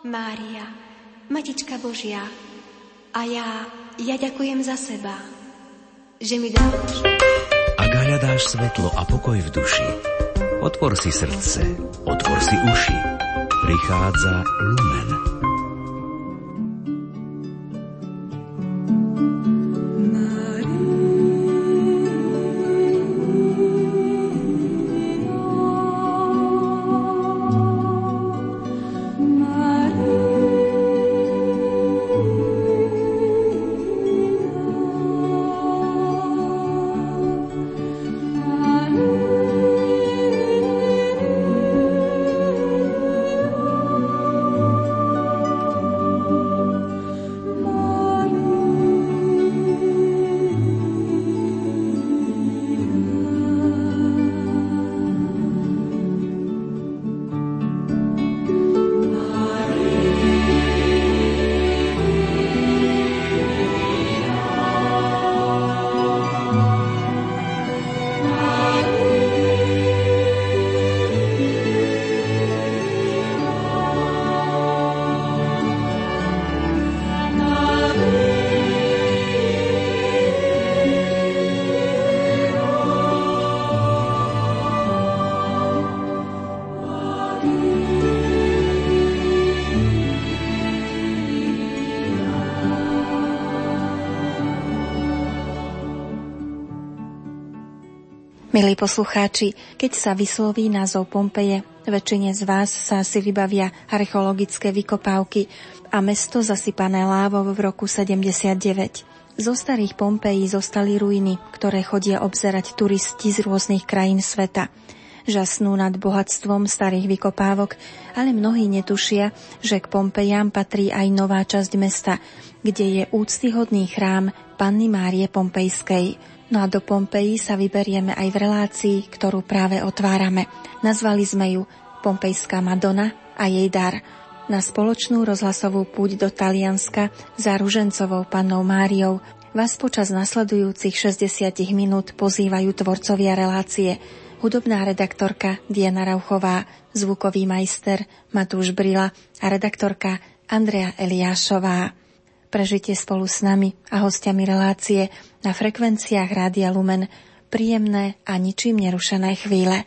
Mária, Matička Božia, a ja, ja ďakujem za seba, že mi dávaš. Ak hľadáš svetlo a pokoj v duši, otvor si srdce, otvor si uši. Prichádza Lumen. Poslucháči, keď sa vysloví názov Pompeje, väčšine z vás sa si vybavia archeologické vykopávky a mesto zasypané lávou v roku 79. Zo starých Pompejí zostali ruiny, ktoré chodia obzerať turisti z rôznych krajín sveta. Žasnú nad bohatstvom starých vykopávok, ale mnohí netušia, že k Pompejám patrí aj nová časť mesta, kde je úctyhodný chrám Panny Márie Pompejskej. No a do Pompeji sa vyberieme aj v relácii, ktorú práve otvárame. Nazvali sme ju Pompejská Madonna a jej dar. Na spoločnú rozhlasovú púť do Talianska za ružencovou pannou Máriou vás počas nasledujúcich 60 minút pozývajú tvorcovia relácie, hudobná redaktorka Diana Rauchová, zvukový majster Matúš Brila a redaktorka Andrea Eliášová. Prežite spolu s nami a hostiami relácie na frekvenciách Rádia Lumen príjemné a ničím nerušené chvíle.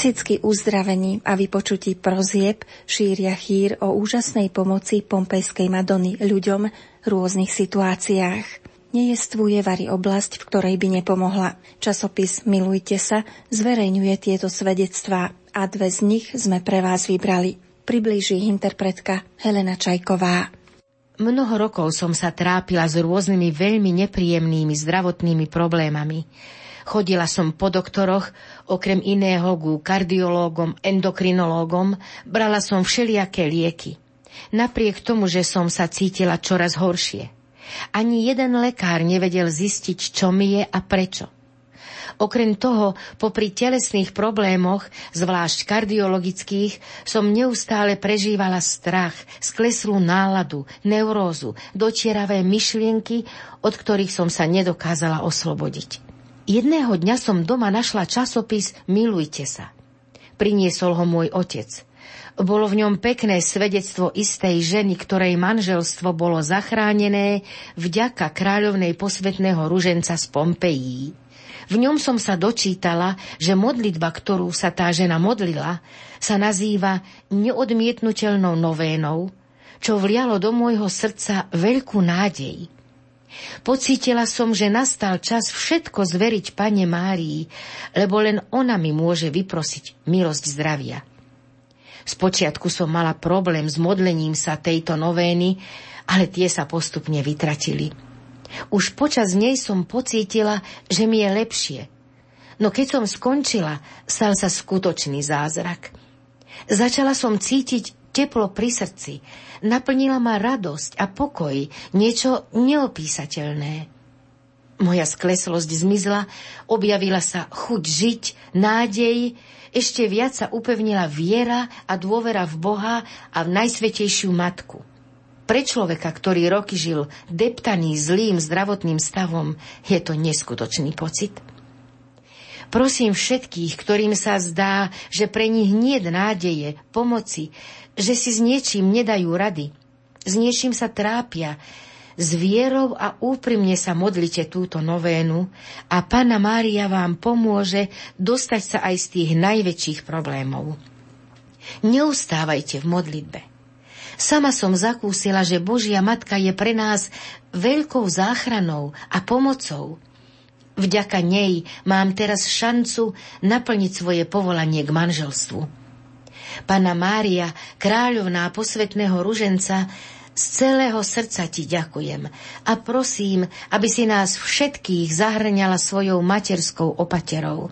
Tisícky uzdravení a vypočutí prozieb šíria chýr o úžasnej pomoci Pompejskej Madony ľuďom v rôznych situáciách. Nejestvuje Vary oblasť, v ktorej by nepomohla. Časopis Milujte sa zverejňuje tieto svedectvá a dve z nich sme pre vás vybrali. Priblíži interpretka Helena Čajková. Mnoho rokov som sa trápila s rôznymi veľmi nepríjemnými zdravotnými problémami. Chodila som po doktoroch, okrem iného ku kardiológom, endokrinológom, brala som všelijaké lieky. Napriek tomu, že som sa cítila čoraz horšie. Ani jeden lekár nevedel zistiť, čo mi je a prečo. Okrem toho, popri telesných problémoch, zvlášť kardiologických, som neustále prežívala strach, skleslú náladu, neurózu, dotieravé myšlienky, od ktorých som sa nedokázala oslobodiť. Jedného dňa som doma našla časopis Milujte sa. Priniesol ho môj otec. Bolo v ňom pekné svedectvo istej ženy, ktorej manželstvo bolo zachránené vďaka kráľovnej posvetného ruženca z Pompejí. V ňom som sa dočítala, že modlitba, ktorú sa tá žena modlila, sa nazýva neodmietnutelnou novénou, čo vlialo do môjho srdca veľkú nádej. Pocítila som, že nastal čas všetko zveriť Pane Márii, lebo len ona mi môže vyprosiť milosť zdravia. Spočiatku som mala problém s modlením sa tejto novény, ale tie sa postupne vytratili. Už počas nej som pocítila, že mi je lepšie. No keď som skončila, stal sa skutočný zázrak. Začala som cítiť teplo pri srdci. Naplnila ma radosť a pokoj, niečo neopísateľné. Moja skleslosť zmizla, objavila sa chuť žiť, nádej, ešte viac sa upevnila viera a dôvera v Boha a v Najsvetejšiu Matku. Pre človeka, ktorý roky žil deptaný zlým zdravotným stavom, je to neskutočný pocit. Prosím všetkých, ktorým sa zdá, že pre nich nie nádeje, pomoci, že si s niečím nedajú rady, s niečím sa trápia, s vierou a úprimne sa modlite túto novénu a Pana Mária vám pomôže dostať sa aj z tých najväčších problémov. Neustávajte v modlitbe. Sama som zakúsila, že Božia Matka je pre nás veľkou záchranou a pomocou – Vďaka nej mám teraz šancu naplniť svoje povolanie k manželstvu. Pana Mária, kráľovná posvetného ruženca, z celého srdca ti ďakujem a prosím, aby si nás všetkých zahrňala svojou materskou opaterou.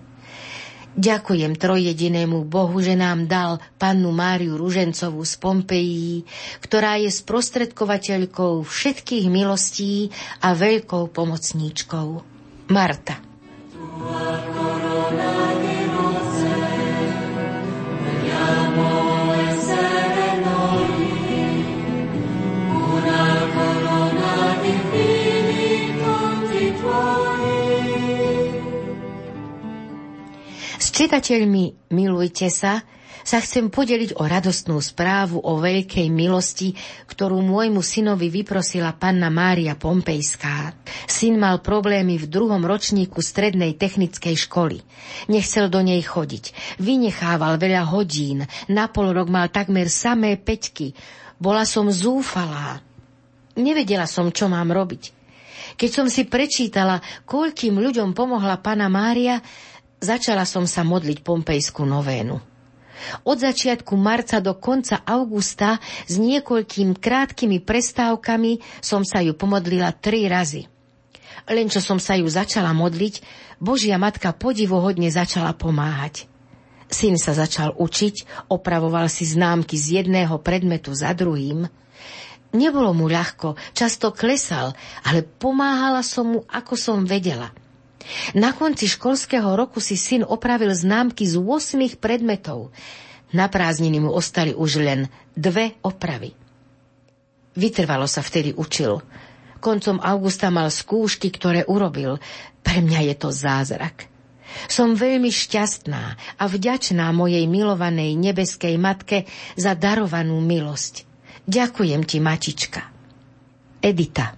Ďakujem trojjedinému Bohu, že nám dal pannu Máriu Ružencovú z Pompejí, ktorá je sprostredkovateľkou všetkých milostí a veľkou pomocníčkou. Marta. S čitateľmi milujte sa, sa chcem podeliť o radostnú správu o veľkej milosti, ktorú môjmu synovi vyprosila panna Mária Pompejská. Syn mal problémy v druhom ročníku strednej technickej školy. Nechcel do nej chodiť. Vynechával veľa hodín. Na pol rok mal takmer samé peťky. Bola som zúfalá. Nevedela som, čo mám robiť. Keď som si prečítala, koľkým ľuďom pomohla pana Mária, začala som sa modliť pompejskú novénu. Od začiatku marca do konca augusta s niekoľkým krátkými prestávkami som sa ju pomodlila tri razy. Len čo som sa ju začala modliť, Božia matka podivohodne začala pomáhať. Syn sa začal učiť, opravoval si známky z jedného predmetu za druhým. Nebolo mu ľahko, často klesal, ale pomáhala som mu, ako som vedela – na konci školského roku si syn opravil známky z 8 predmetov. Na prázdniny mu ostali už len dve opravy. Vytrvalo sa vtedy učil. Koncom augusta mal skúšky, ktoré urobil. Pre mňa je to zázrak. Som veľmi šťastná a vďačná mojej milovanej nebeskej matke za darovanú milosť. Ďakujem ti, matička. Edita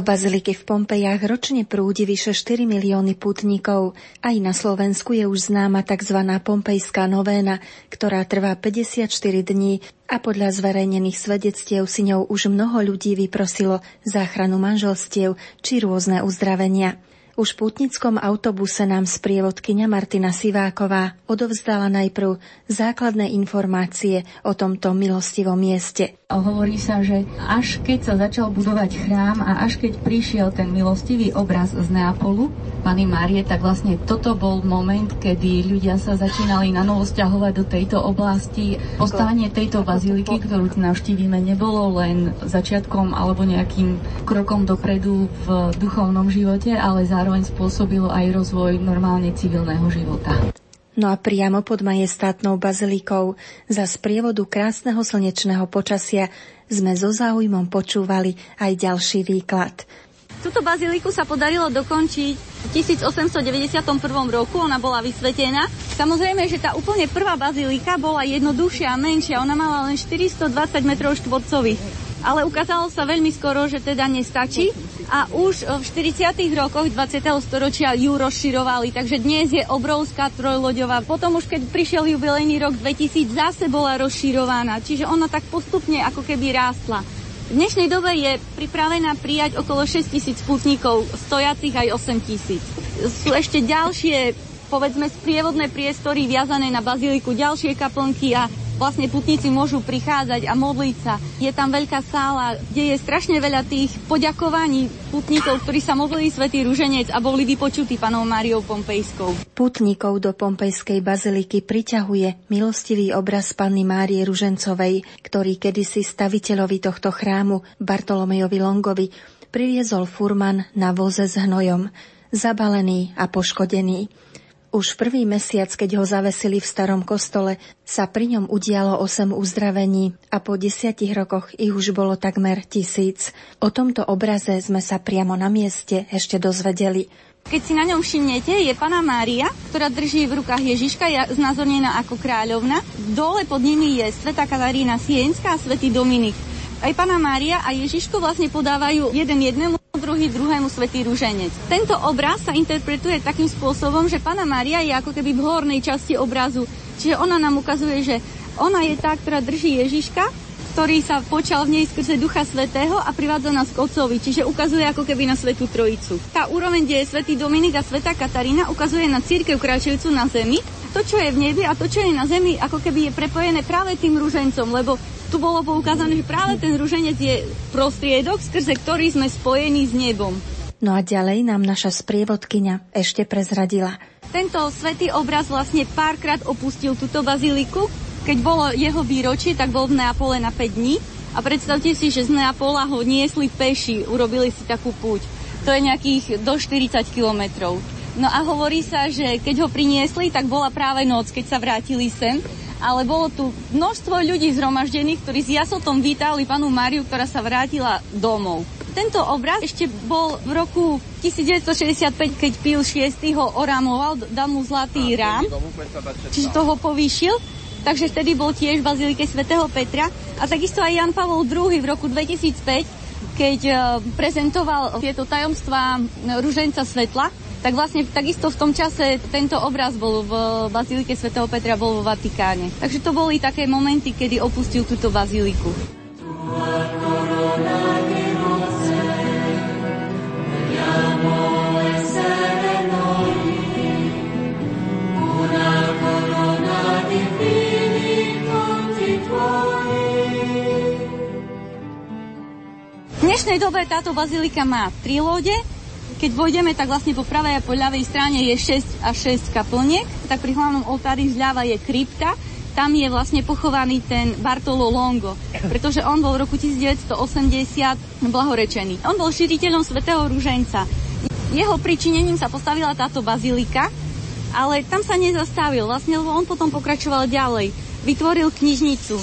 Do baziliky v Pompejach ročne prúdi vyše 4 milióny putníkov. Aj na Slovensku je už známa tzv. pompejská novéna, ktorá trvá 54 dní a podľa zverejnených svedectiev si ňou už mnoho ľudí vyprosilo záchranu manželstiev či rôzne uzdravenia. Už v putnickom autobuse nám sprievodkynia Martina Siváková odovzdala najprv základné informácie o tomto milostivom mieste. Hovorí sa, že až keď sa začal budovať chrám a až keď prišiel ten milostivý obraz z Neapolu, Pany Márie, tak vlastne toto bol moment, kedy ľudia sa začínali na novo stiahovať do tejto oblasti. Postavenie tejto baziliky, ktorú navštívime, nebolo len začiatkom alebo nejakým krokom dopredu v duchovnom živote, ale zároveň spôsobilo aj rozvoj normálne civilného života. No a priamo pod majestátnou bazilikou za sprievodu krásneho slnečného počasia sme so záujmom počúvali aj ďalší výklad. Tuto baziliku sa podarilo dokončiť v 1891 roku, ona bola vysvetená. Samozrejme, že tá úplne prvá bazilika bola jednoduchšia a menšia, ona mala len 420 m štvorcových ale ukázalo sa veľmi skoro, že teda nestačí a už v 40. rokoch 20. storočia ju rozširovali, takže dnes je obrovská trojloďová. Potom už keď prišiel jubilejný rok 2000, zase bola rozširovaná, čiže ona tak postupne ako keby rástla. V dnešnej dobe je pripravená prijať okolo 6 tisíc putníkov, stojacich aj 8 tisíc. Sú ešte ďalšie povedzme sprievodné priestory viazané na baziliku, ďalšie kaplnky a vlastne putníci môžu prichádzať a modliť sa. Je tam veľká sála, kde je strašne veľa tých poďakovaní putníkov, ktorí sa modlili Svetý Ruženec a boli vypočutí panou Máriou Pompejskou. Putníkov do Pompejskej baziliky priťahuje milostivý obraz Panny Márie Ružencovej, ktorý kedysi staviteľovi tohto chrámu Bartolomejovi Longovi priviezol furman na voze s hnojom, zabalený a poškodený. Už prvý mesiac, keď ho zavesili v starom kostole, sa pri ňom udialo 8 uzdravení a po desiatich rokoch ich už bolo takmer tisíc. O tomto obraze sme sa priamo na mieste ešte dozvedeli. Keď si na ňom všimnete, je Pana Mária, ktorá drží v rukách Ježiška, znázornená ako kráľovna. Dole pod nimi je Sveta Katarína Sienská a Svetý Dominik. Aj Pana Mária a Ježiško vlastne podávajú jeden jednému druhý druhému svetý rúženec. Tento obraz sa interpretuje takým spôsobom, že Pana Maria je ako keby v hornej časti obrazu. Čiže ona nám ukazuje, že ona je tá, ktorá drží Ježiška, ktorý sa počal v nej skrze Ducha Svetého a privádza nás k Otcovi, čiže ukazuje ako keby na Svetú Trojicu. Tá úroveň, kde je Svetý Dominik a Sveta Katarína, ukazuje na církev kráčajúcu na zemi. To, čo je v nebi a to, čo je na zemi, ako keby je prepojené práve tým rúžencom, lebo tu bolo poukázané, že práve ten ruženec je prostriedok, skrze ktorý sme spojení s nebom. No a ďalej nám naša sprievodkyňa ešte prezradila. Tento svetý obraz vlastne párkrát opustil túto baziliku. Keď bolo jeho výročie, tak bol v Neapole na 5 dní. A predstavte si, že z Neapola ho niesli peši, urobili si takú púť. To je nejakých do 40 kilometrov. No a hovorí sa, že keď ho priniesli, tak bola práve noc, keď sa vrátili sem ale bolo tu množstvo ľudí zhromaždených, ktorí s jasotom vítali panu Máriu, ktorá sa vrátila domov. Tento obraz ešte bol v roku 1965, keď Pil VI ho orámoval, dal mu zlatý rám, čiže toho povýšil. Takže vtedy bol tiež v Bazilike svätého Petra. A takisto aj Jan Pavol II v roku 2005, keď eh, prezentoval tieto tajomstvá Ruženca svetla, tak vlastne takisto v tom čase tento obraz bol v Bazílike svätého Petra, bol vo Vatikáne. Takže to boli také momenty, kedy opustil túto bazíliku. V dnešnej dobe táto bazilika má tri lode, keď vojdeme, tak vlastne po pravej a po ľavej strane je 6 a 6 kaplniek, tak pri hlavnom oltári zľava je krypta, tam je vlastne pochovaný ten Bartolo Longo, pretože on bol v roku 1980 blahorečený. On bol širiteľom svätého Rúženca. Jeho pričinením sa postavila táto bazilika, ale tam sa nezastavil, vlastne, lebo on potom pokračoval ďalej. Vytvoril knižnicu.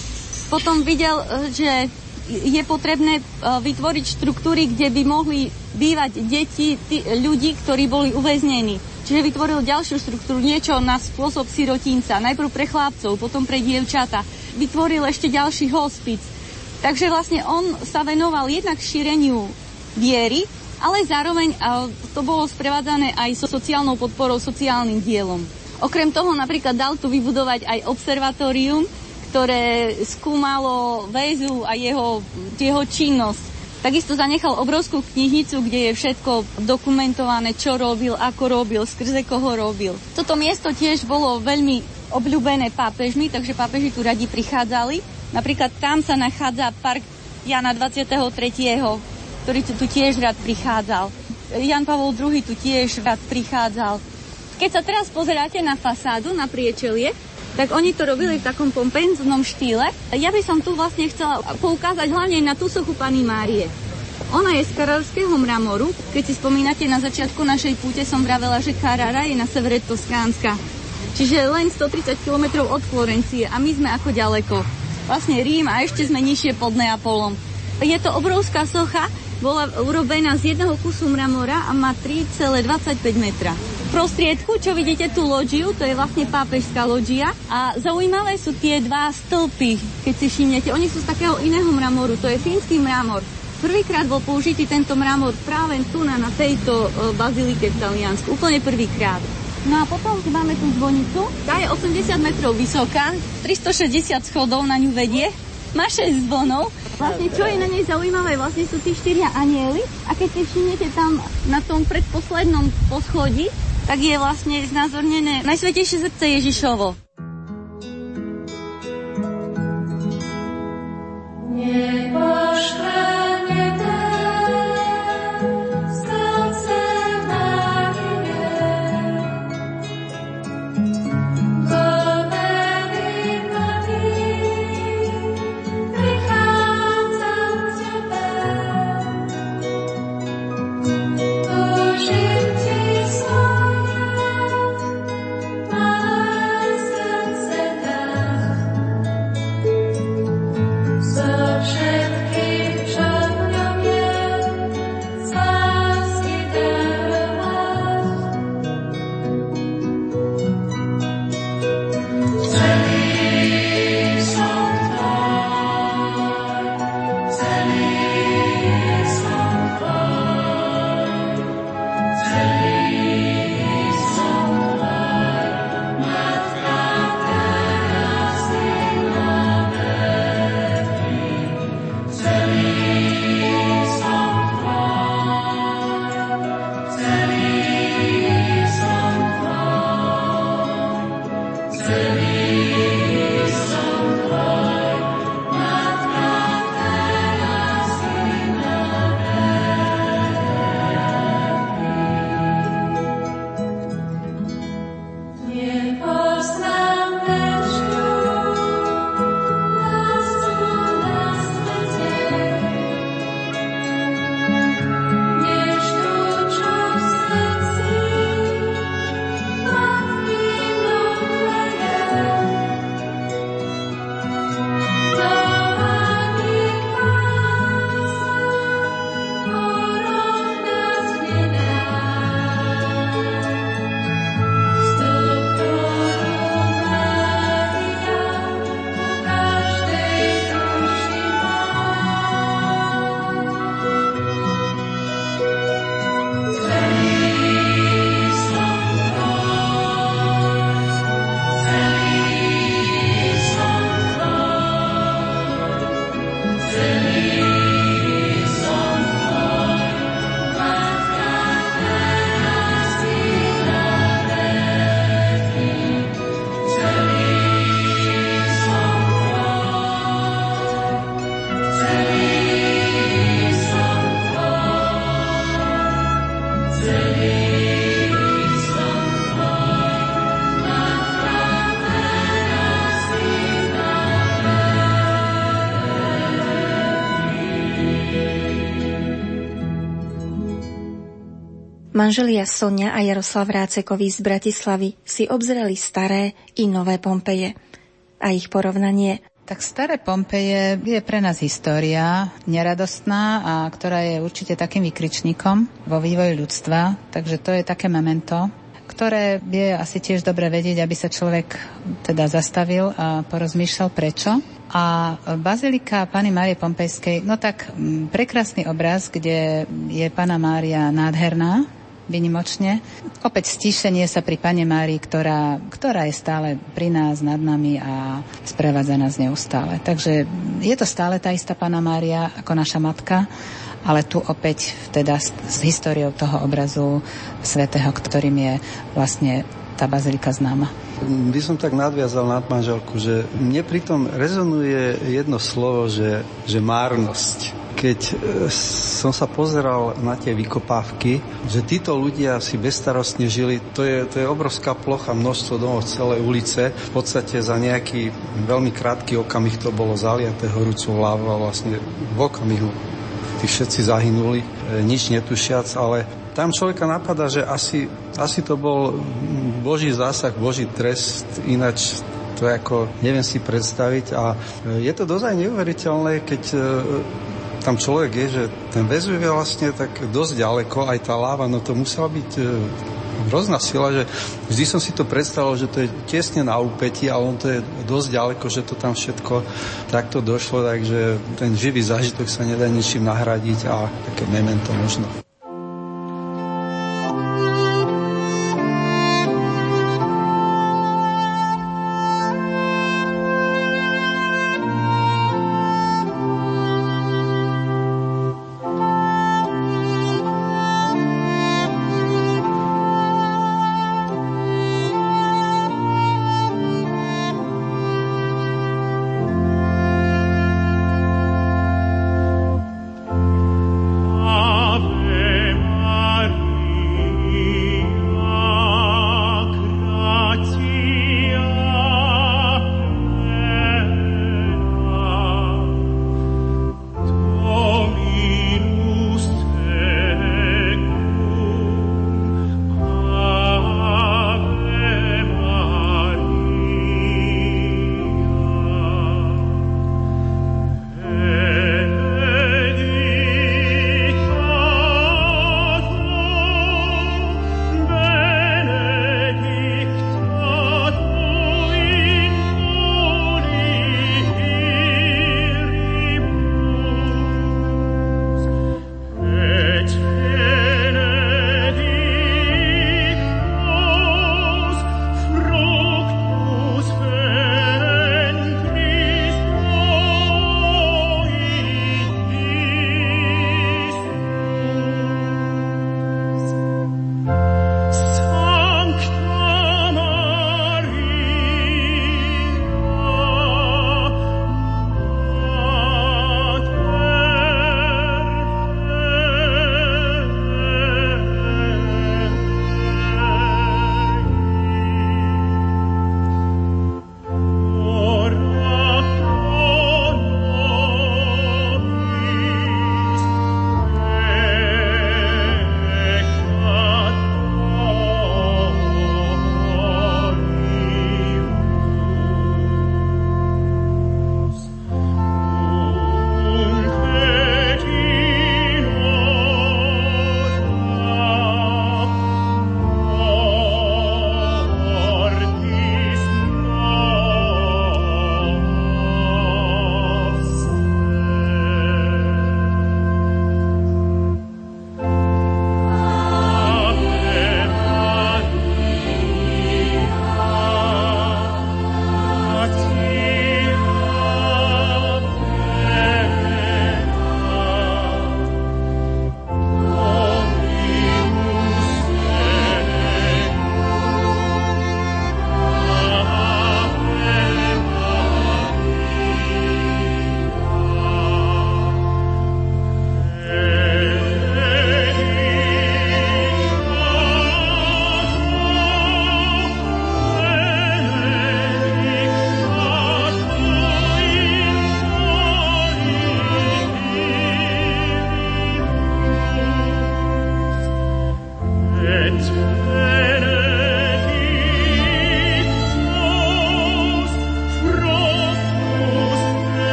Potom videl, že je potrebné e, vytvoriť štruktúry, kde by mohli bývať deti tí, ľudí, ktorí boli uväznení. Čiže vytvoril ďalšiu štruktúru, niečo na spôsob sirotinca. Najprv pre chlapcov, potom pre dievčata. Vytvoril ešte ďalší hospic. Takže vlastne on sa venoval jednak šíreniu viery, ale zároveň to bolo sprevádzané aj so sociálnou podporou, sociálnym dielom. Okrem toho napríklad dal tu vybudovať aj observatórium, ktoré skúmalo väzu a jeho, jeho činnosť. Takisto zanechal obrovskú knižnicu, kde je všetko dokumentované, čo robil, ako robil, skrze koho robil. Toto miesto tiež bolo veľmi obľúbené pápežmi, takže pápeži tu radi prichádzali. Napríklad tam sa nachádza park Jana 23., ktorý tu, tiež rád prichádzal. Jan Pavol II tu tiež rád prichádzal. Keď sa teraz pozeráte na fasádu, na priečelie, tak oni to robili v takom pompenznom štýle. Ja by som tu vlastne chcela poukázať hlavne na tú sochu Pany Márie. Ona je z kararského mramoru. Keď si spomínate, na začiatku našej púte som vravela, že Carrara je na severe Toskánska. Čiže len 130 km od Florencie a my sme ako ďaleko. Vlastne Rím a ešte sme nižšie pod Neapolom. Je to obrovská socha, bola urobená z jedného kusu mramora a má 3,25 metra prostriedku, čo vidíte tú loďiu, to je vlastne pápežská loďia. A zaujímavé sú tie dva stĺpy, keď si všimnete. Oni sú z takého iného mramoru, to je fínsky mramor. Prvýkrát bol použitý tento mramor práve tu na, na tejto e, bazilike v Taliansku. Úplne prvýkrát. No a potom máme tú zvonicu. Tá je 80 metrov vysoká, 360 schodov na ňu vedie. Má 6 zvonov. Vlastne čo je na nej zaujímavé, vlastne sú tí štyria anieli a keď si všimnete tam na tom predposlednom poschodí, tak je vlastne znázornené Najsvetejšie srdce Ježišovo. Manželia Sonia a Jaroslav Rácekovi z Bratislavy si obzreli staré i nové Pompeje. A ich porovnanie? Tak staré Pompeje je pre nás história neradostná a ktorá je určite takým vykričníkom vo vývoji ľudstva, takže to je také memento, ktoré je asi tiež dobre vedieť, aby sa človek teda zastavil a porozmýšľal prečo. A Bazilika Pany Márie Pompejskej, no tak prekrásny obraz, kde je Pana Mária nádherná, vynimočne. Opäť stíšenie sa pri Pane Márii, ktorá, ktorá je stále pri nás, nad nami a sprevádza nás neustále. Takže je to stále tá istá Pana Mária ako naša matka ale tu opäť teda s, s históriou toho obrazu svetého, ktorým je vlastne tá bazilika známa. By som tak nadviazal nad manželku, že mne pritom rezonuje jedno slovo, že, že márnosť. Keď e, som sa pozeral na tie vykopávky, že títo ľudia si bezstarostne žili, to je, to je obrovská plocha, množstvo domov celej ulice. V podstate za nejaký veľmi krátky okamih to bolo zaliaté horúcou a vlastne v okamihu tí všetci zahynuli, e, nič netušiac, ale tam človeka napadá, že asi, asi to bol Boží zásah, Boží trest, ináč to je ako, neviem si predstaviť a e, je to dozaj neuveriteľné, keď e, tam človek je, že ten väzuje vlastne tak dosť ďaleko, aj tá láva, no to musela byť hrozná sila, že vždy som si to predstavil, že to je tesne na úpeti, ale on to je dosť ďaleko, že to tam všetko takto došlo, takže ten živý zážitok sa nedá ničím nahradiť a také memento možno.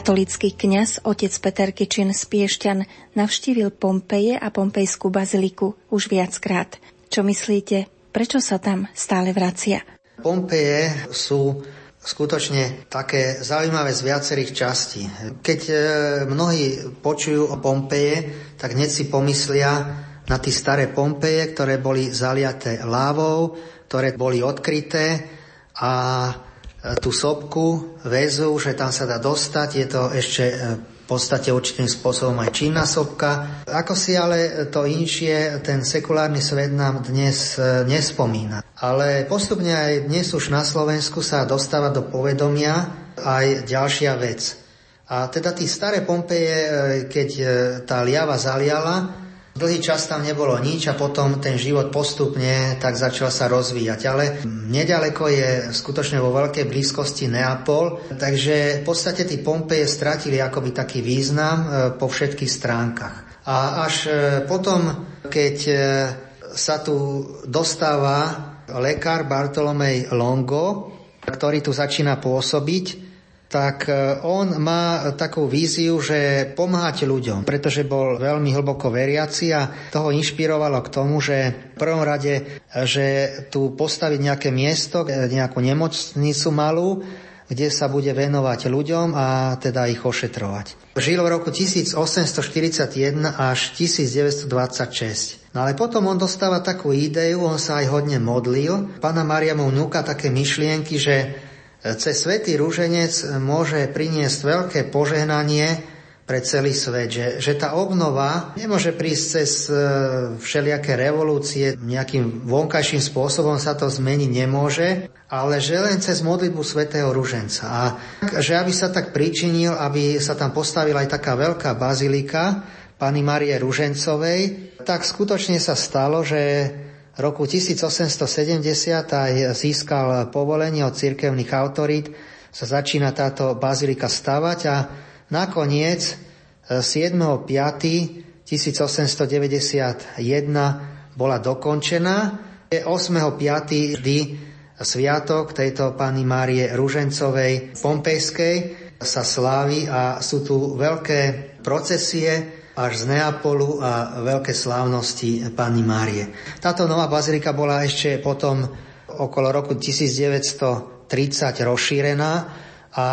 Katolícky kňaz otec Peter Kičin z Piešťan navštívil Pompeje a Pompejskú baziliku už viackrát. Čo myslíte, prečo sa tam stále vracia? Pompeje sú skutočne také zaujímavé z viacerých častí. Keď e, mnohí počujú o Pompeje, tak hneď si pomyslia na tie staré Pompeje, ktoré boli zaliaté lávou, ktoré boli odkryté a tú sopku väzu, že tam sa dá dostať. Je to ešte e, v podstate určitým spôsobom aj činná sopka. Ako si ale to inšie, ten sekulárny svet nám dnes e, nespomína. Ale postupne aj dnes už na Slovensku sa dostáva do povedomia aj ďalšia vec. A teda tí staré Pompeje, e, keď tá liava zaliala, Dlhý čas tam nebolo nič a potom ten život postupne tak začal sa rozvíjať. Ale nedaleko je skutočne vo veľkej blízkosti Neapol, takže v podstate tí Pompeje stratili akoby taký význam e, po všetkých stránkach. A až e, potom, keď e, sa tu dostáva lekár Bartolomej Longo, ktorý tu začína pôsobiť, tak e, on má takú víziu, že pomáhať ľuďom, pretože bol veľmi hlboko veriaci a toho inšpirovalo k tomu, že v prvom rade, že tu postaviť nejaké miesto, e, nejakú nemocnicu malú, kde sa bude venovať ľuďom a teda ich ošetrovať. Žil v roku 1841 až 1926. No ale potom on dostáva takú ideu, on sa aj hodne modlil. Pána Maria mu vnúka také myšlienky, že cez Svetý rúženec môže priniesť veľké požehnanie pre celý svet, že, že tá obnova nemôže prísť cez e, všelijaké revolúcie, nejakým vonkajším spôsobom sa to zmeniť nemôže, ale že len cez modlitbu svätého Ruženca. A že aby sa tak pričinil, aby sa tam postavila aj taká veľká bazilika Pany Marie Ružencovej, tak skutočne sa stalo, že roku 1870 aj získal povolenie od cirkevných autorít, sa začína táto bazilika stavať a nakoniec 7.5.1891 bola dokončená. 8.5. vždy sviatok tejto pani Márie Ružencovej Pompejskej sa slávi a sú tu veľké procesie, až z Neapolu a veľké slávnosti Panny Márie. Táto nová bazilika bola ešte potom okolo roku 1930 rozšírená a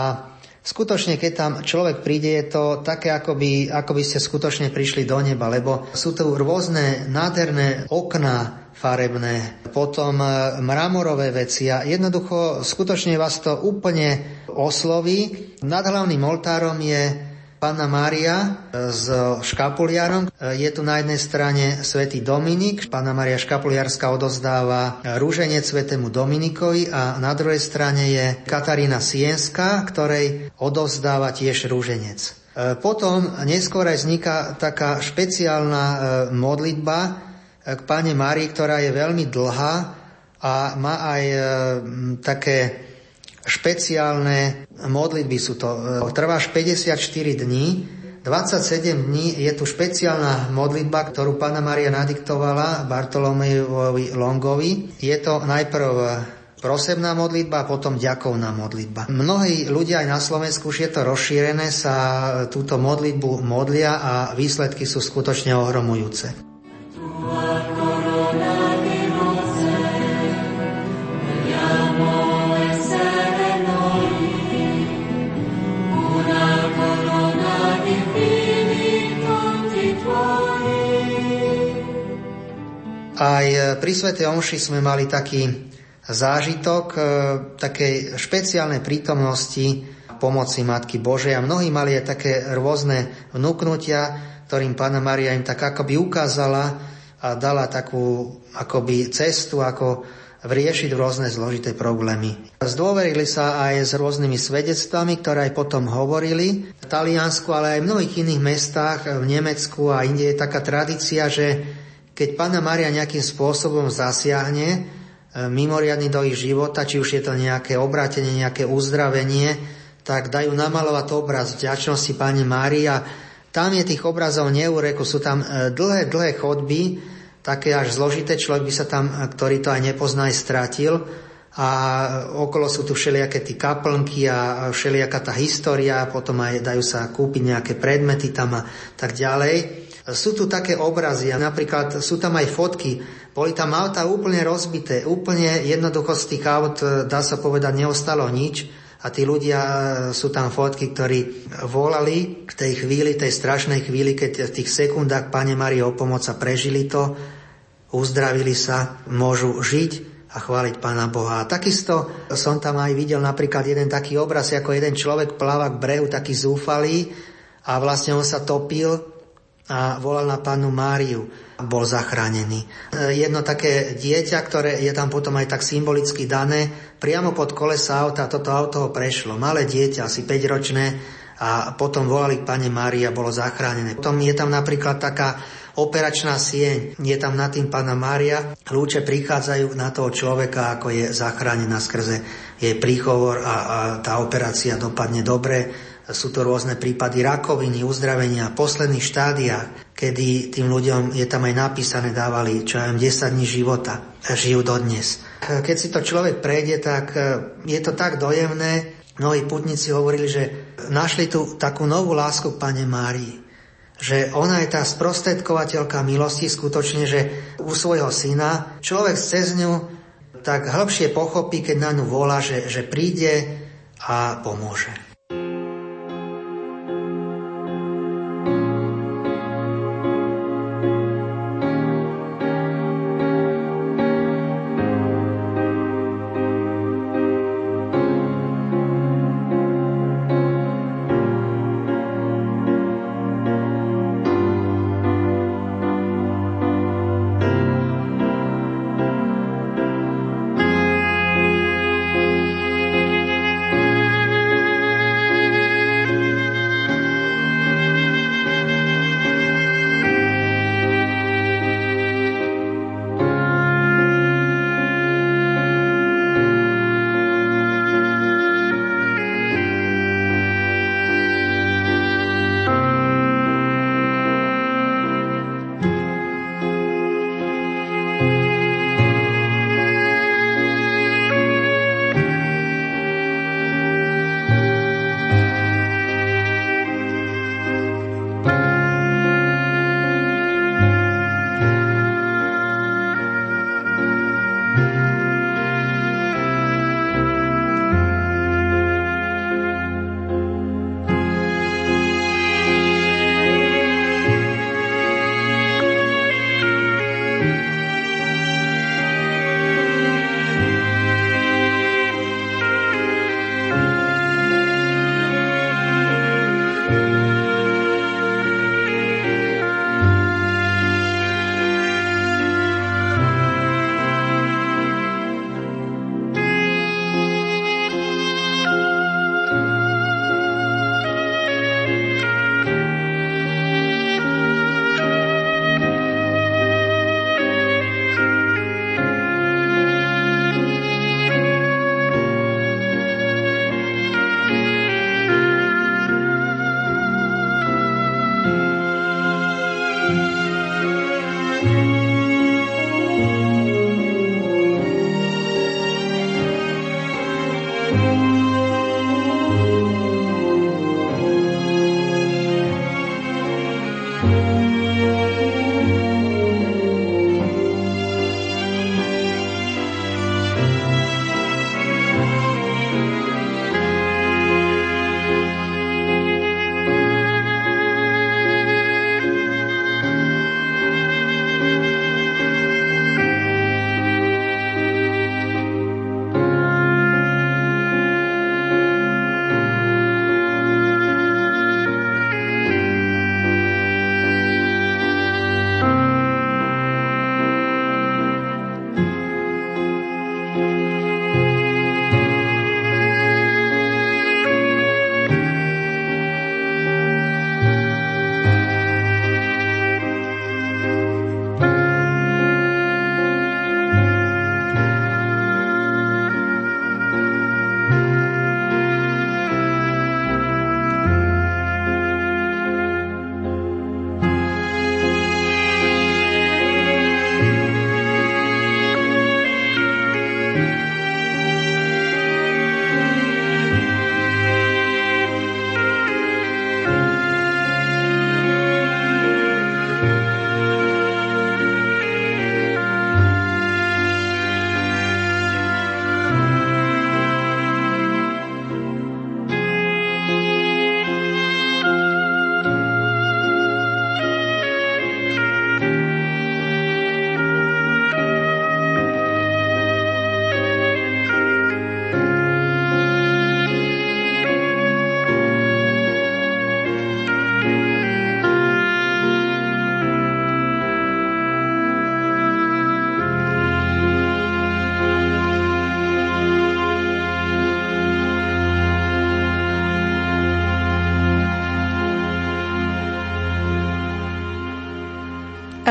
Skutočne, keď tam človek príde, je to také, ako by, ako by ste skutočne prišli do neba, lebo sú tu rôzne nádherné okná farebné, potom e, mramorové veci a jednoducho skutočne vás to úplne osloví. Nad hlavným oltárom je Panna Mária e, s škapuliarom. E, je tu na jednej strane svätý Dominik. Panna Mária škapuliarská odozdáva rúženec svätému Dominikovi a na druhej strane je Katarína Sienská, ktorej odozdáva tiež rúženec. E, potom neskôr aj vzniká taká špeciálna modlitba k Pane Márii, ktorá je veľmi dlhá a má aj také špeciálne modlitby sú to. E, trvá 54 dní, 27 dní je tu špeciálna modlitba, ktorú pána Maria nadiktovala Bartolomejovi Longovi. Je to najprv prosebná modlitba a potom ďakovná modlitba. Mnohí ľudia aj na Slovensku už je to rozšírené, sa túto modlitbu modlia a výsledky sú skutočne ohromujúce. Aj e, pri Svete Omši sme mali taký zážitok e, takej špeciálnej prítomnosti pomoci Matky Božej a mnohí mali aj také rôzne vnúknutia, ktorým Pána Maria im tak akoby ukázala a dala takú akoby cestu, ako vriešiť rôzne zložité problémy. Zdôverili sa aj s rôznymi svedectvami, ktoré aj potom hovorili. V Taliansku, ale aj v mnohých iných mestách, v Nemecku a inde je taká tradícia, že keď Pána Maria nejakým spôsobom zasiahne e, mimoriadný do ich života, či už je to nejaké obrátenie, nejaké uzdravenie, tak dajú namalovať obraz vďačnosti Pani Mária. Tam je tých obrazov neureku, sú tam e, dlhé, dlhé chodby, také až zložité, človek by sa tam, e, ktorý to aj nepozná, aj stratil. a okolo sú tu všelijaké tí kaplnky a všelijaká tá história, potom aj dajú sa kúpiť nejaké predmety tam a tak ďalej. Sú tu také obrazy napríklad sú tam aj fotky. Boli tam auta úplne rozbité, úplne jednoducho z tých aut, dá sa povedať, neostalo nič. A tí ľudia, sú tam fotky, ktorí volali v tej chvíli, tej strašnej chvíli, keď v tých sekundách Pane Marie o pomoc a prežili to, uzdravili sa, môžu žiť a chváliť Pána Boha. A takisto som tam aj videl napríklad jeden taký obraz, ako jeden človek pláva k brehu, taký zúfalý a vlastne on sa topil a volal na Pánu Máriu a bol zachránený. Jedno také dieťa, ktoré je tam potom aj tak symbolicky dané, priamo pod kolesa auta, toto auto ho prešlo. Malé dieťa, asi 5 ročné, a potom volali k Pane a bolo zachránené. Potom je tam napríklad taká operačná sieň. Je tam nad tým Pána Mária. Lúče prichádzajú na toho človeka, ako je zachránená skrze jej príchovor a, a tá operácia dopadne dobre. Sú to rôzne prípady rakoviny, uzdravenia, posledných štádiách, kedy tým ľuďom je tam aj napísané, dávali čo aj 10 dní života. Žijú dodnes. Keď si to človek prejde, tak e, je to tak dojemné. Mnohí putníci hovorili, že našli tu takú novú lásku k Pane Márii že ona je tá sprostredkovateľka milosti skutočne, že u svojho syna človek cez ňu tak hĺbšie pochopí, keď na ňu volá, že, že príde a pomôže.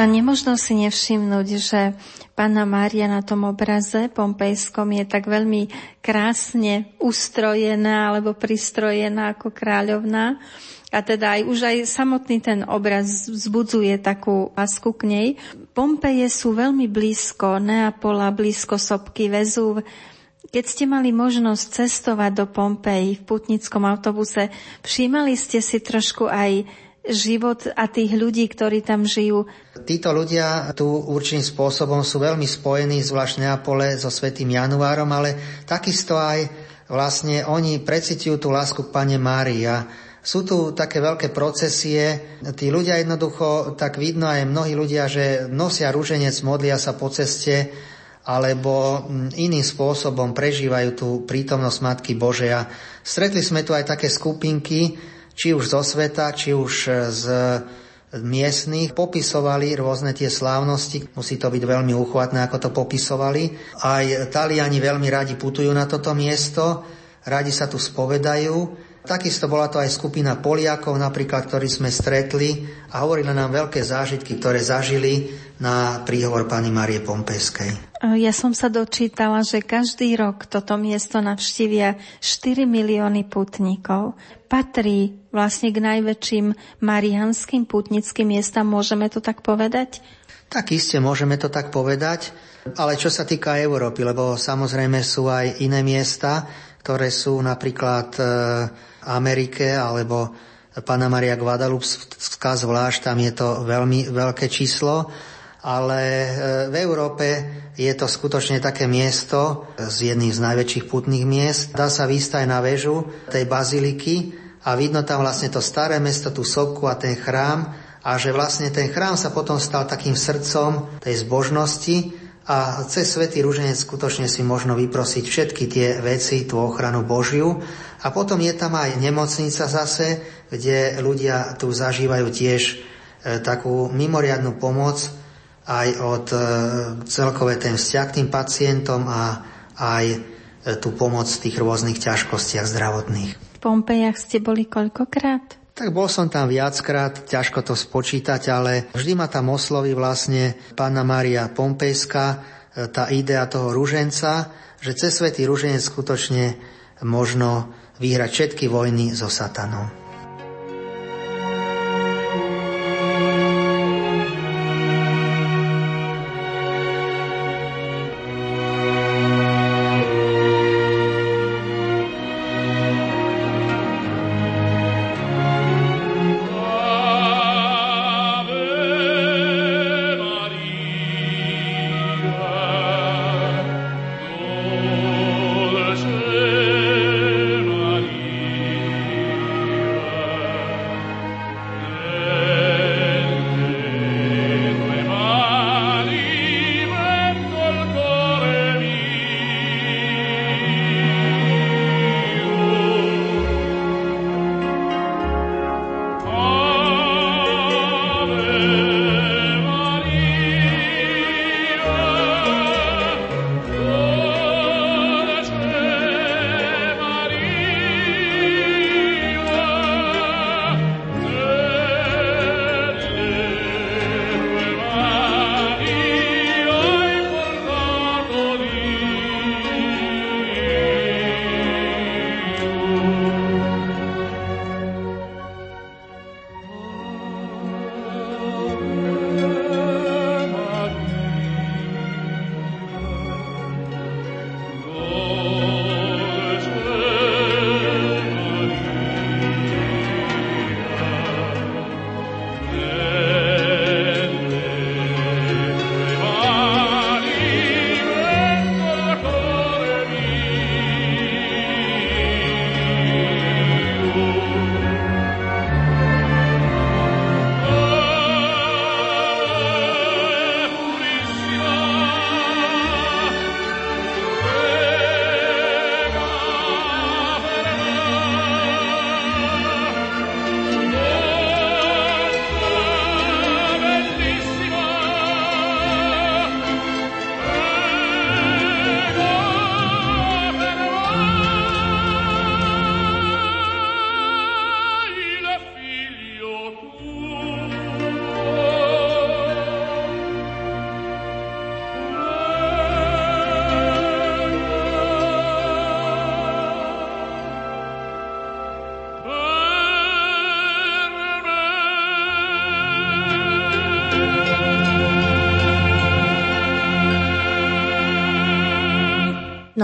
Nemožno si nevšimnúť, že Pána Mária na tom obraze pompejskom je tak veľmi krásne ustrojená alebo pristrojená ako kráľovná. A teda aj už aj samotný ten obraz vzbudzuje takú lásku k nej. Pompeje sú veľmi blízko Neapola, blízko sopky Vezúv. Keď ste mali možnosť cestovať do Pompeji v putnickom autobuse, všímali ste si trošku aj život a tých ľudí, ktorí tam žijú. Títo ľudia tu určitým spôsobom sú veľmi spojení, zvlášť Neapole, so Svetým Januárom, ale takisto aj vlastne oni precitujú tú lásku k Pane Mária. Sú tu také veľké procesie, tí ľudia jednoducho, tak vidno aj mnohí ľudia, že nosia rúženec, modlia sa po ceste, alebo mm, iným spôsobom prežívajú tú prítomnosť Matky Božia. Stretli sme tu aj také skupinky, či už zo sveta, či už e, z miestných, popisovali rôzne tie slávnosti. Musí to byť veľmi uchvatné, ako to popisovali. Aj Taliani veľmi radi putujú na toto miesto, radi sa tu spovedajú. Takisto bola to aj skupina Poliakov, napríklad, ktorí sme stretli a hovorili nám veľké zážitky, ktoré zažili na príhovor pani Marie Pompeskej. Ja som sa dočítala, že každý rok toto miesto navštívia 4 milióny putníkov. Patrí vlastne k najväčším marianským putnickým miestam, môžeme to tak povedať? Tak iste, môžeme to tak povedať. Ale čo sa týka Európy, lebo samozrejme sú aj iné miesta, ktoré sú napríklad e, Amerike alebo Pana Maria Guadalupská zvlášť, tam je to veľmi veľké číslo, ale e, v Európe je to skutočne také miesto z jedných z najväčších putných miest. Dá sa výsť aj na väžu tej baziliky a vidno tam vlastne to staré mesto, tú sopku a ten chrám a že vlastne ten chrám sa potom stal takým srdcom tej zbožnosti a cez Svetý Rúženec skutočne si možno vyprosiť všetky tie veci, tú ochranu Božiu. A potom je tam aj nemocnica zase, kde ľudia tu zažívajú tiež e, takú mimoriadnú pomoc aj od e, celkové ten vzťah k tým pacientom a aj e, tú pomoc v tých rôznych ťažkostiach zdravotných. V Pompejach ste boli koľkokrát? Tak bol som tam viackrát, ťažko to spočítať, ale vždy ma tam osloví vlastne pána Mária Pompejská, e, tá idea toho ruženca, že cez svetý ruženec skutočne možno vyhrať všetky vojny so satanom.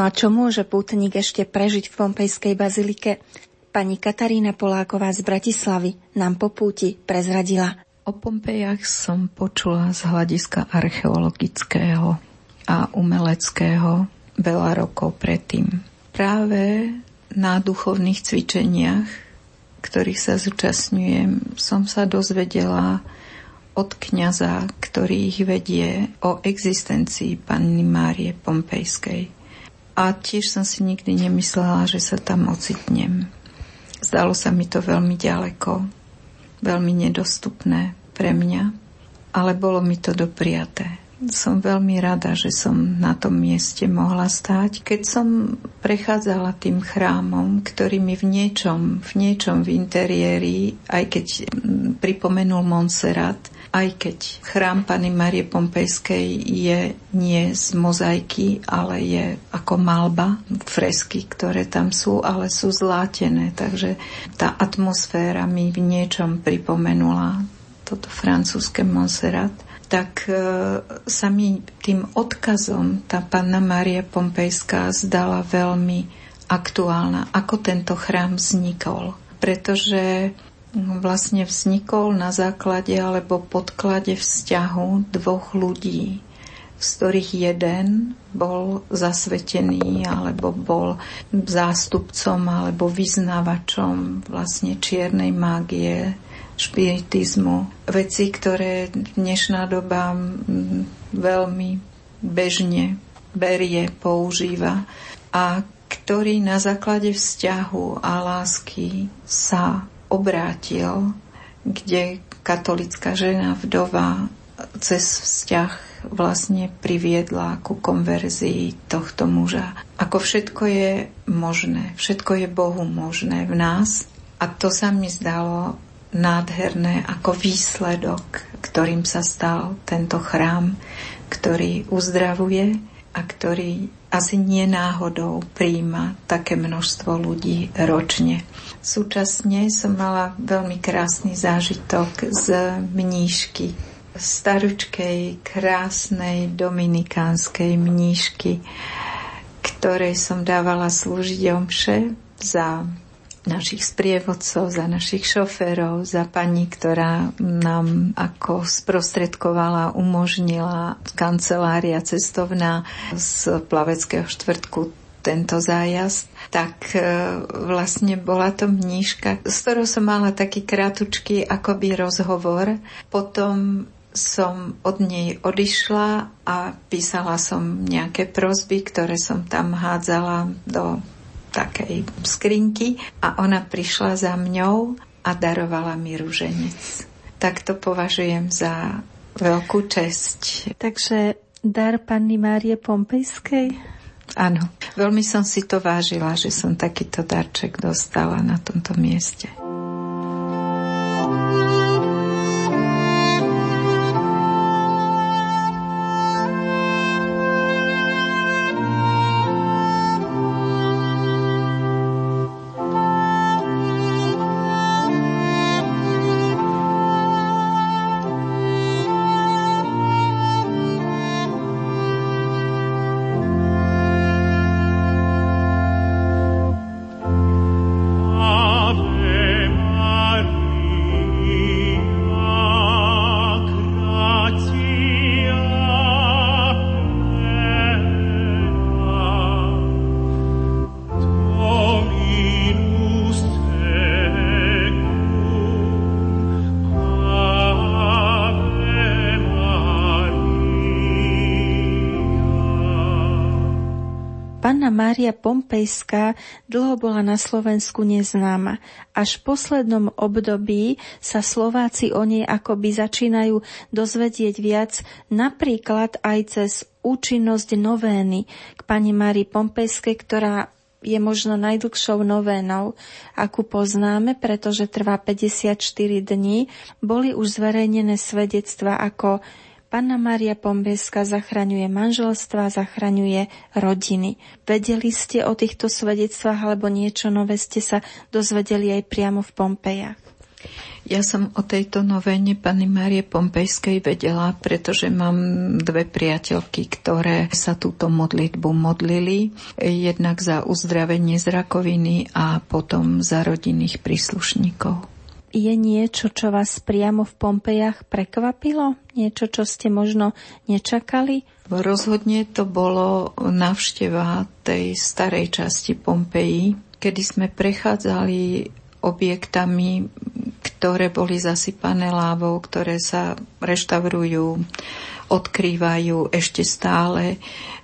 No a čo môže pútnik ešte prežiť v Pompejskej bazilike? Pani Katarína Poláková z Bratislavy nám po púti prezradila. O Pompejach som počula z hľadiska archeologického a umeleckého veľa rokov predtým. Práve na duchovných cvičeniach, ktorých sa zúčastňujem, som sa dozvedela od kňaza, ktorý ich vedie o existencii Panny Márie Pompejskej a tiež som si nikdy nemyslela, že sa tam ocitnem. Zdalo sa mi to veľmi ďaleko, veľmi nedostupné pre mňa, ale bolo mi to dopriaté. Som veľmi rada, že som na tom mieste mohla stáť. Keď som prechádzala tým chrámom, ktorý mi v niečom, v niečom v interiéri, aj keď pripomenul Montserrat, aj keď chrám Pany Marie Pompejskej je nie z mozaiky, ale je ako malba, fresky, ktoré tam sú, ale sú zlátené, takže tá atmosféra mi v niečom pripomenula toto francúzske Montserrat tak e, sa mi tým odkazom tá panna Mária Pompejská zdala veľmi aktuálna, ako tento chrám vznikol. Pretože vlastne vznikol na základe alebo podklade vzťahu dvoch ľudí, z ktorých jeden bol zasvetený alebo bol zástupcom alebo vyznávačom vlastne čiernej mágie, špiritizmu. Veci, ktoré dnešná doba veľmi bežne berie, používa a ktorý na základe vzťahu a lásky sa obrátil, kde katolická žena vdova cez vzťah vlastne priviedla ku konverzii tohto muža. Ako všetko je možné, všetko je Bohu možné v nás a to sa mi zdalo nádherné ako výsledok, ktorým sa stal tento chrám, ktorý uzdravuje a ktorý asi nie náhodou príjma také množstvo ľudí ročne. Súčasne som mala veľmi krásny zážitok z mníšky, staručkej, krásnej dominikánskej mníšky, ktorej som dávala slúžiť omše za našich sprievodcov, za našich šoférov, za pani, ktorá nám ako sprostredkovala, umožnila kancelária cestovná z plaveckého štvrtku tento zájazd, tak e, vlastne bola to mníška, s ktorou som mala taký krátučký akoby rozhovor. Potom som od nej odišla a písala som nejaké prosby, ktoré som tam hádzala do takej skrinky a ona prišla za mňou a darovala mi rúženec. Tak to považujem za veľkú česť. Takže dar Panny Márie Pompejskej? Áno, veľmi som si to vážila, že som takýto darček dostala na tomto mieste. Mária Pompejská dlho bola na Slovensku neznáma. Až v poslednom období sa Slováci o nej akoby začínajú dozvedieť viac, napríklad aj cez účinnosť novény k pani Márii Pompejskej, ktorá je možno najdlhšou novénou, akú poznáme, pretože trvá 54 dní, boli už zverejnené svedectva ako Panna Mária Pombeska zachraňuje manželstva, zachraňuje rodiny. Vedeli ste o týchto svedectvách alebo niečo nové ste sa dozvedeli aj priamo v Pompejach? Ja som o tejto novene pani Márie Pompejskej vedela, pretože mám dve priateľky, ktoré sa túto modlitbu modlili. Jednak za uzdravenie z rakoviny a potom za rodinných príslušníkov. Je niečo, čo vás priamo v Pompejach prekvapilo? Niečo, čo ste možno nečakali? Rozhodne to bolo navšteva tej starej časti Pompeji, kedy sme prechádzali objektami, ktoré boli zasypané lávou, ktoré sa reštaurujú, odkrývajú ešte stále,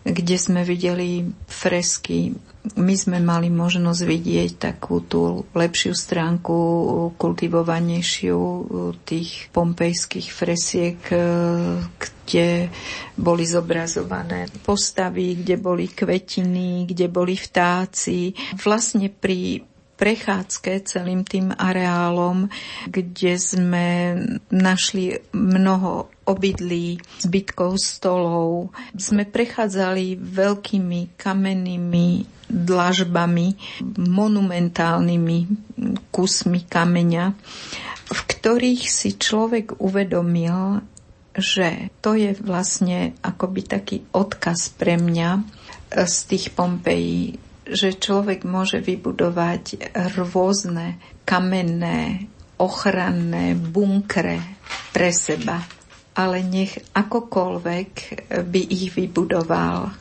kde sme videli fresky. My sme mali možnosť vidieť takú tú lepšiu stránku, kultivovanejšiu tých pompejských fresiek, kde boli zobrazované postavy, kde boli kvetiny, kde boli vtáci. Vlastne pri prechádzke celým tým areálom, kde sme našli mnoho obydlí, zbytkov stolov. Sme prechádzali veľkými kamennými dlažbami, monumentálnymi kusmi kameňa, v ktorých si človek uvedomil, že to je vlastne akoby taký odkaz pre mňa z tých Pompejí, že človek môže vybudovať rôzne kamenné, ochranné bunkre pre seba, ale nech akokoľvek by ich vybudoval,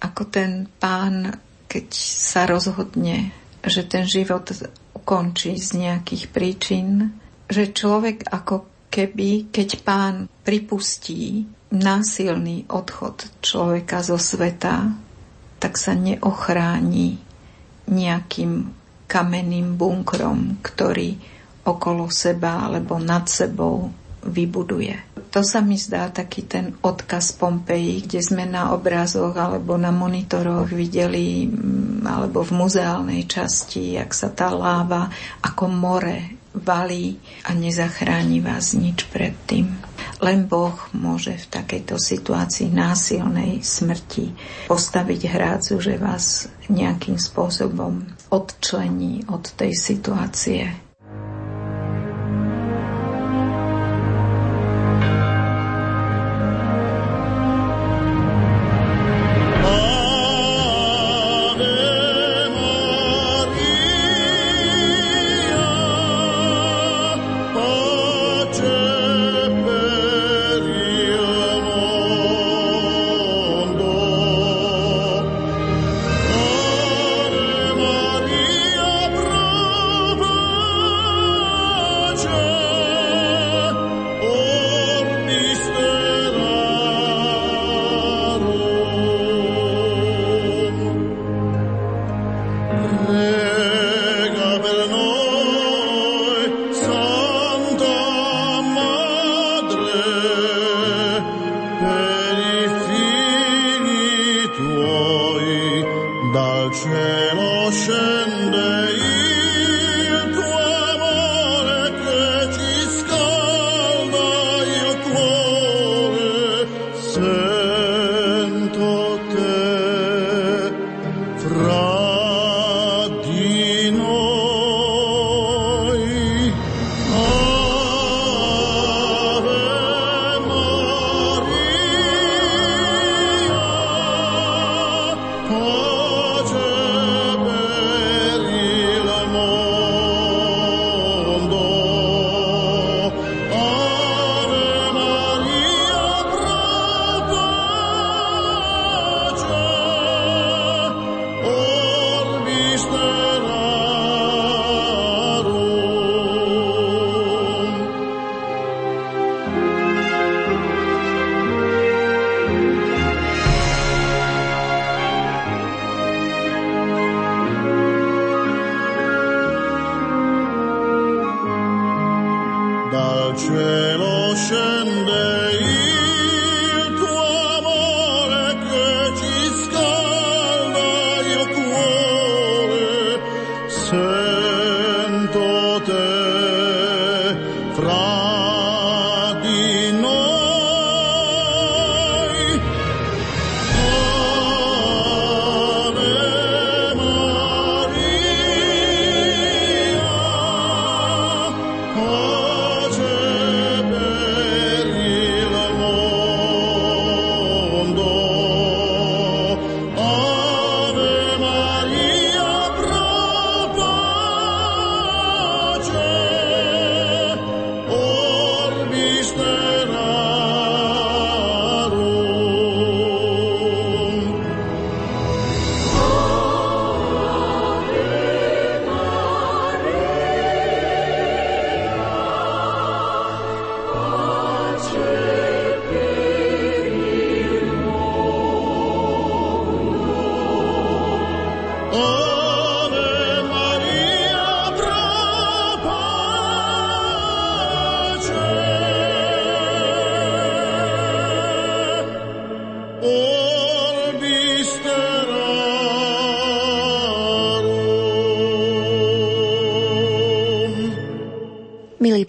ako ten pán, keď sa rozhodne, že ten život ukončí z nejakých príčin, že človek ako keby, keď pán pripustí násilný odchod človeka zo sveta, tak sa neochráni nejakým kamenným bunkrom, ktorý okolo seba alebo nad sebou vybuduje. To sa mi zdá taký ten odkaz Pompeji, kde sme na obrazoch alebo na monitoroch videli, mm, alebo v muzeálnej časti, jak sa tá láva ako more valí a nezachráni vás nič predtým. Len Boh môže v takejto situácii násilnej smrti postaviť hrácu, že vás nejakým spôsobom odčlení od tej situácie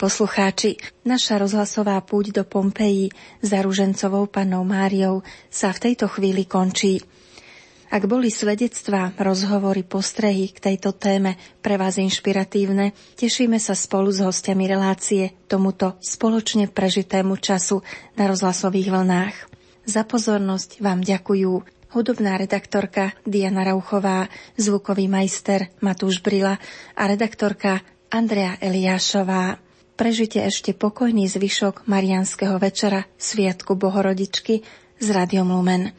poslucháči, naša rozhlasová púť do Pompeji za ružencovou pannou Máriou sa v tejto chvíli končí. Ak boli svedectvá, rozhovory, postrehy k tejto téme pre vás inšpiratívne, tešíme sa spolu s hostiami relácie tomuto spoločne prežitému času na rozhlasových vlnách. Za pozornosť vám ďakujú hudobná redaktorka Diana Rauchová, zvukový majster Matúš Brila a redaktorka Andrea Eliášová. Prežite ešte pokojný zvyšok Marianského večera Sviatku Bohorodičky z Radiom Lumen.